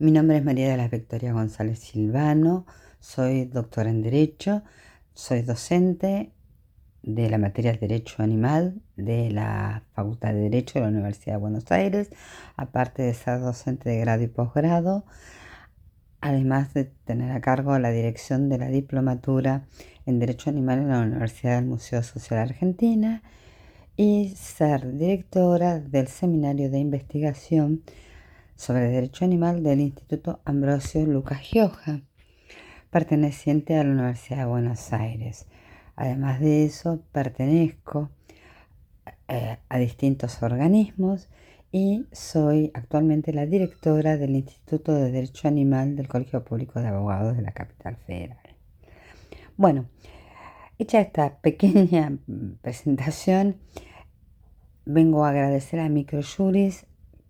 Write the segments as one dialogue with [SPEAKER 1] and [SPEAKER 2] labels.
[SPEAKER 1] Mi nombre es María de la Victoria González Silvano, soy doctora en Derecho, soy docente de la materia de Derecho Animal de la Facultad de Derecho de la Universidad de Buenos Aires, aparte de ser docente de grado y posgrado, además de tener a cargo la dirección de la diplomatura en Derecho Animal en la Universidad del Museo Social Argentina y ser directora del Seminario de Investigación sobre Derecho Animal del Instituto Ambrosio Lucas Gioja, perteneciente a la Universidad de Buenos Aires. Además de eso, pertenezco eh, a distintos organismos y soy actualmente la directora del Instituto de Derecho Animal del Colegio Público de Abogados de la Capital Federal. Bueno, hecha esta pequeña presentación, vengo a agradecer a Microjuris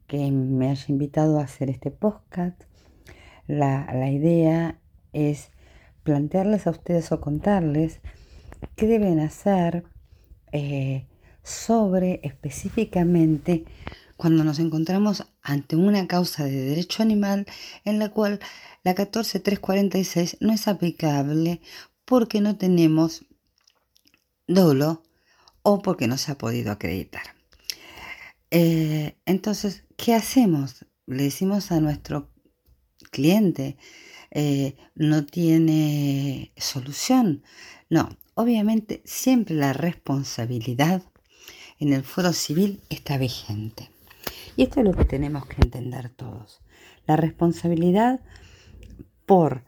[SPEAKER 1] que me haya invitado a hacer este podcast. La, la idea es plantearles a ustedes o contarles qué deben hacer eh, sobre específicamente cuando nos encontramos ante una causa de derecho animal en la cual la 14346 no es aplicable porque no tenemos dolo o porque no se ha podido acreditar. Eh, entonces, ¿qué hacemos? Le decimos a nuestro cliente, eh, no tiene solución. No, obviamente siempre la responsabilidad en el foro civil está vigente. Y esto es lo que tenemos que entender todos. La responsabilidad por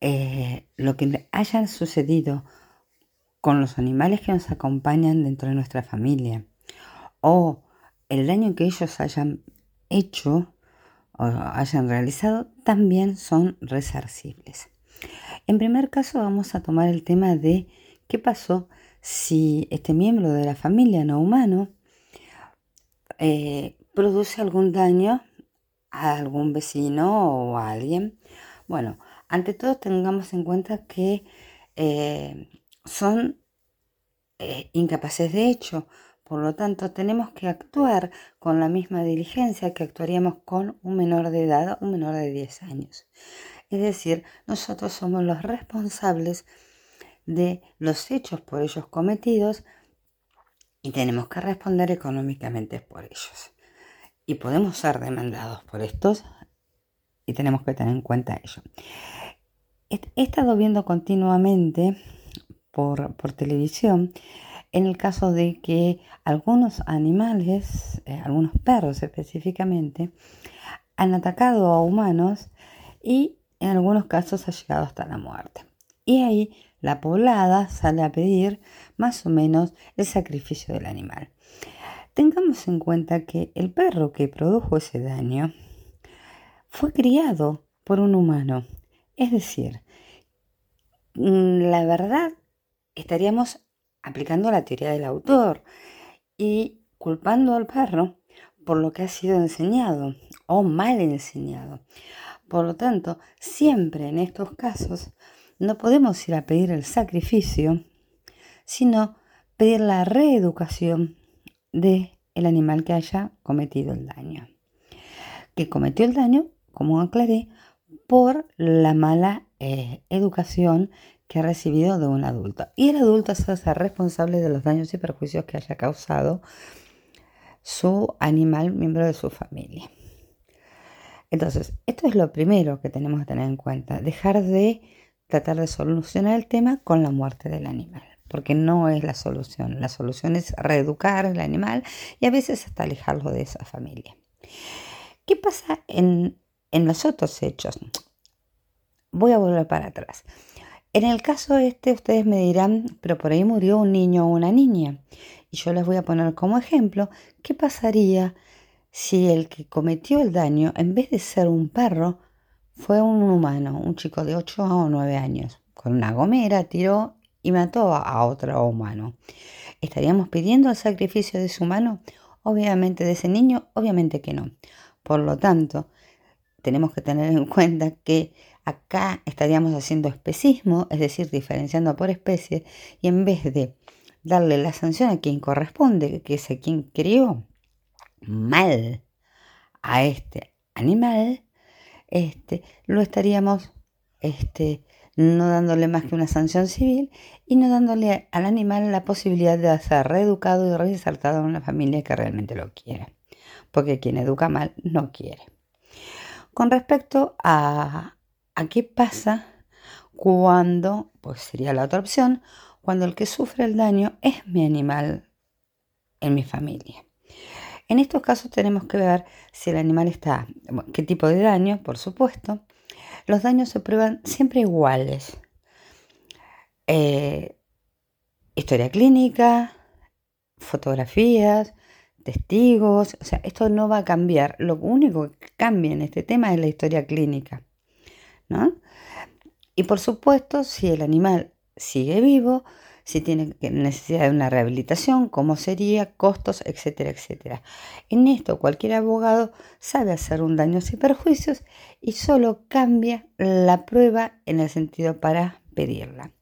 [SPEAKER 1] eh, lo que haya sucedido con los animales que nos acompañan dentro de nuestra familia o el daño que ellos hayan hecho o hayan realizado también son resarcibles. En primer caso vamos a tomar el tema de qué pasó si este miembro de la familia no humano eh, produce algún daño a algún vecino o a alguien. Bueno, ante todo tengamos en cuenta que eh, son eh, incapaces de hecho, por lo tanto, tenemos que actuar con la misma diligencia que actuaríamos con un menor de edad, un menor de 10 años. Es decir, nosotros somos los responsables de los hechos por ellos cometidos y tenemos que responder económicamente por ellos. Y podemos ser demandados por estos y tenemos que tener en cuenta ello. He estado viendo continuamente por, por televisión en el caso de que algunos animales, eh, algunos perros específicamente, han atacado a humanos y en algunos casos ha llegado hasta la muerte. Y ahí la poblada sale a pedir más o menos el sacrificio del animal. Tengamos en cuenta que el perro que produjo ese daño fue criado por un humano. Es decir, mm, la verdad estaríamos aplicando la teoría del autor y culpando al perro por lo que ha sido enseñado o mal enseñado. Por lo tanto, siempre en estos casos no podemos ir a pedir el sacrificio, sino pedir la reeducación de el animal que haya cometido el daño. Que cometió el daño, como aclaré, por la mala eh, educación que ha recibido de un adulto. Y el adulto se hace responsable de los daños y perjuicios que haya causado su animal miembro de su familia. Entonces, esto es lo primero que tenemos que tener en cuenta, dejar de tratar de solucionar el tema con la muerte del animal, porque no es la solución. La solución es reeducar al animal y a veces hasta alejarlo de esa familia. ¿Qué pasa en, en los otros hechos? Voy a volver para atrás. En el caso este, ustedes me dirán, pero por ahí murió un niño o una niña. Y yo les voy a poner como ejemplo, ¿qué pasaría si el que cometió el daño, en vez de ser un perro, fue un humano, un chico de 8 o 9 años? Con una gomera tiró y mató a otro humano. ¿Estaríamos pidiendo el sacrificio de ese humano? Obviamente de ese niño, obviamente que no. Por lo tanto, tenemos que tener en cuenta que Acá estaríamos haciendo especismo, es decir, diferenciando por especie, y en vez de darle la sanción a quien corresponde, que es a quien crió mal a este animal, este, lo estaríamos este, no dándole más que una sanción civil y no dándole al animal la posibilidad de ser reeducado y reinsertado en una familia que realmente lo quiere. Porque quien educa mal no quiere. Con respecto a, a qué pasa cuando, pues sería la otra opción, cuando el que sufre el daño es mi animal en mi familia. En estos casos tenemos que ver si el animal está, qué tipo de daño, por supuesto. Los daños se prueban siempre iguales. Eh, historia clínica, fotografías, testigos, o sea, esto no va a cambiar. Lo único que cambia en este tema es la historia clínica, ¿no? Y por supuesto, si el animal sigue vivo, si tiene necesidad de una rehabilitación, cómo sería, costos, etcétera, etcétera. En esto cualquier abogado sabe hacer un daño sin perjuicios y solo cambia la prueba en el sentido para pedirla.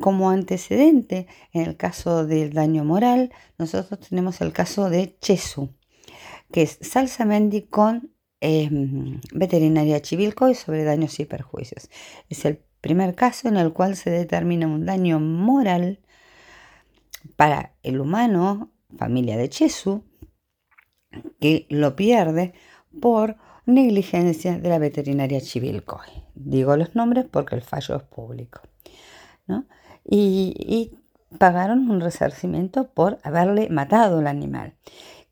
[SPEAKER 1] Como antecedente, en el caso del daño moral, nosotros tenemos el caso de Chesu, que es Salsa Mendi con em, veterinaria Chivilcoy sobre daños y perjuicios. Es el Primer caso en el cual se determina un daño moral para el humano, familia de Chesu, que lo pierde por negligencia de la veterinaria Chivilcoy. Digo los nombres porque el fallo es público. Y, y, pagaron un resarcimiento por haberle matado al animal.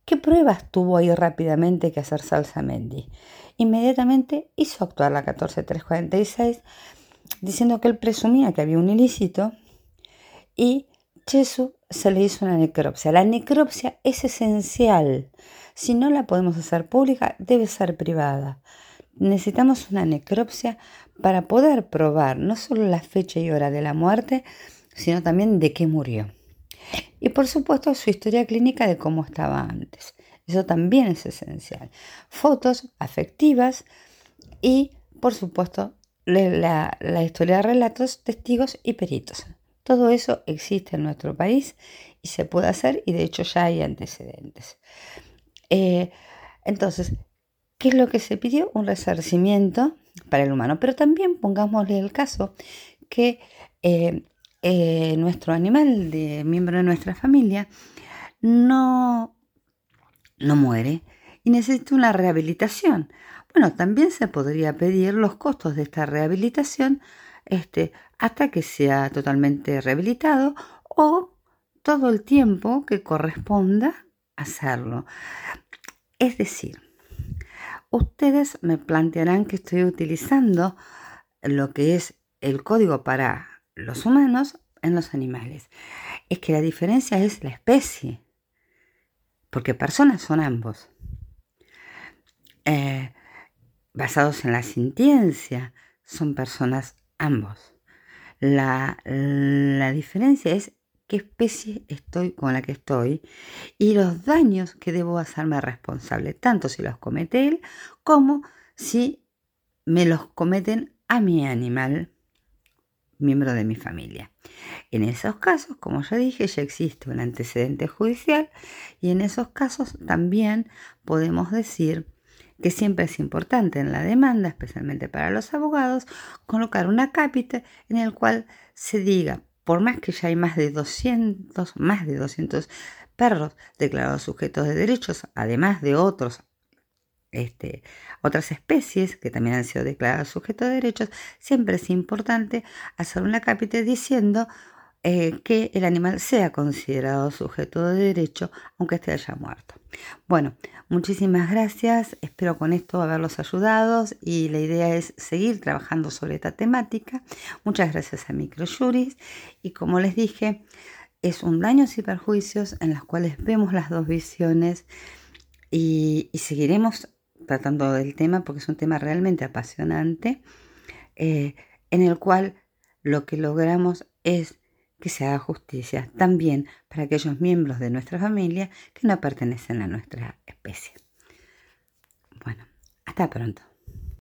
[SPEAKER 1] ¿Qué pruebas tuvo ahí rápidamente que hacer Salsa Mendy? Inmediatamente hizo actuar la 14346 diciendo que él presumía que había un ilícito y Chesu se le hizo una necropsia. La necropsia es esencial. Si no la podemos hacer pública, debe ser privada. Necesitamos una necropsia para poder probar no solo la fecha y hora de la muerte, sino también de qué murió. Y por supuesto su historia clínica de cómo estaba antes. Eso también es esencial. Fotos afectivas y por supuesto la, historia de relatos, testigos y peritos. Todo eso existe en nuestro país y se puede hacer y de hecho ya hay antecedentes. Eh, entonces, ¿qué es lo que se pidió? Un resarcimiento para el humano, pero también pongámosle el caso que eh, eh, nuestro animal, de miembro de nuestra familia, no, no muere y necesita una rehabilitación. Bueno, también se podría pedir los costos de esta rehabilitación este, hasta que sea totalmente rehabilitado o todo el tiempo que corresponda hacerlo. Es decir, ustedes me plantearán que estoy utilizando lo que es el código para los humanos en los animales. Es que la diferencia es la especie, porque personas son ambos. Eh, basados en la sintiencia, son personas ambos. La, diferencia es qué especie estoy con la que estoy y los daños que debo hacerme responsable, tanto si los comete él como si me los cometen a mi animal, miembro de mi familia. En esos casos, como ya dije, ya existe un antecedente judicial y en esos casos también podemos decir que siempre es importante en la demanda, especialmente para los abogados, colocar una cápita en el cual se diga, por más que ya hay más de 200, más de 200 perros declarados sujetos de derechos, además de otros este, otras especies que también han sido declaradas sujetos de derechos, siempre es importante hacer una cápita diciendo eh, que el animal sea considerado sujeto de derecho aunque esté ya muerto. Bueno, muchísimas gracias, espero con esto haberlos ayudado y la idea es seguir trabajando sobre esta temática. Muchas gracias a Microjuris y como les dije, es un daños y perjuicios en los cuales vemos las dos visiones y, seguiremos tratando del tema porque es un tema realmente apasionante eh, en el cual lo que logramos es que se haga justicia también para aquellos miembros de nuestra familia que no pertenecen a nuestra especie. Bueno, hasta pronto.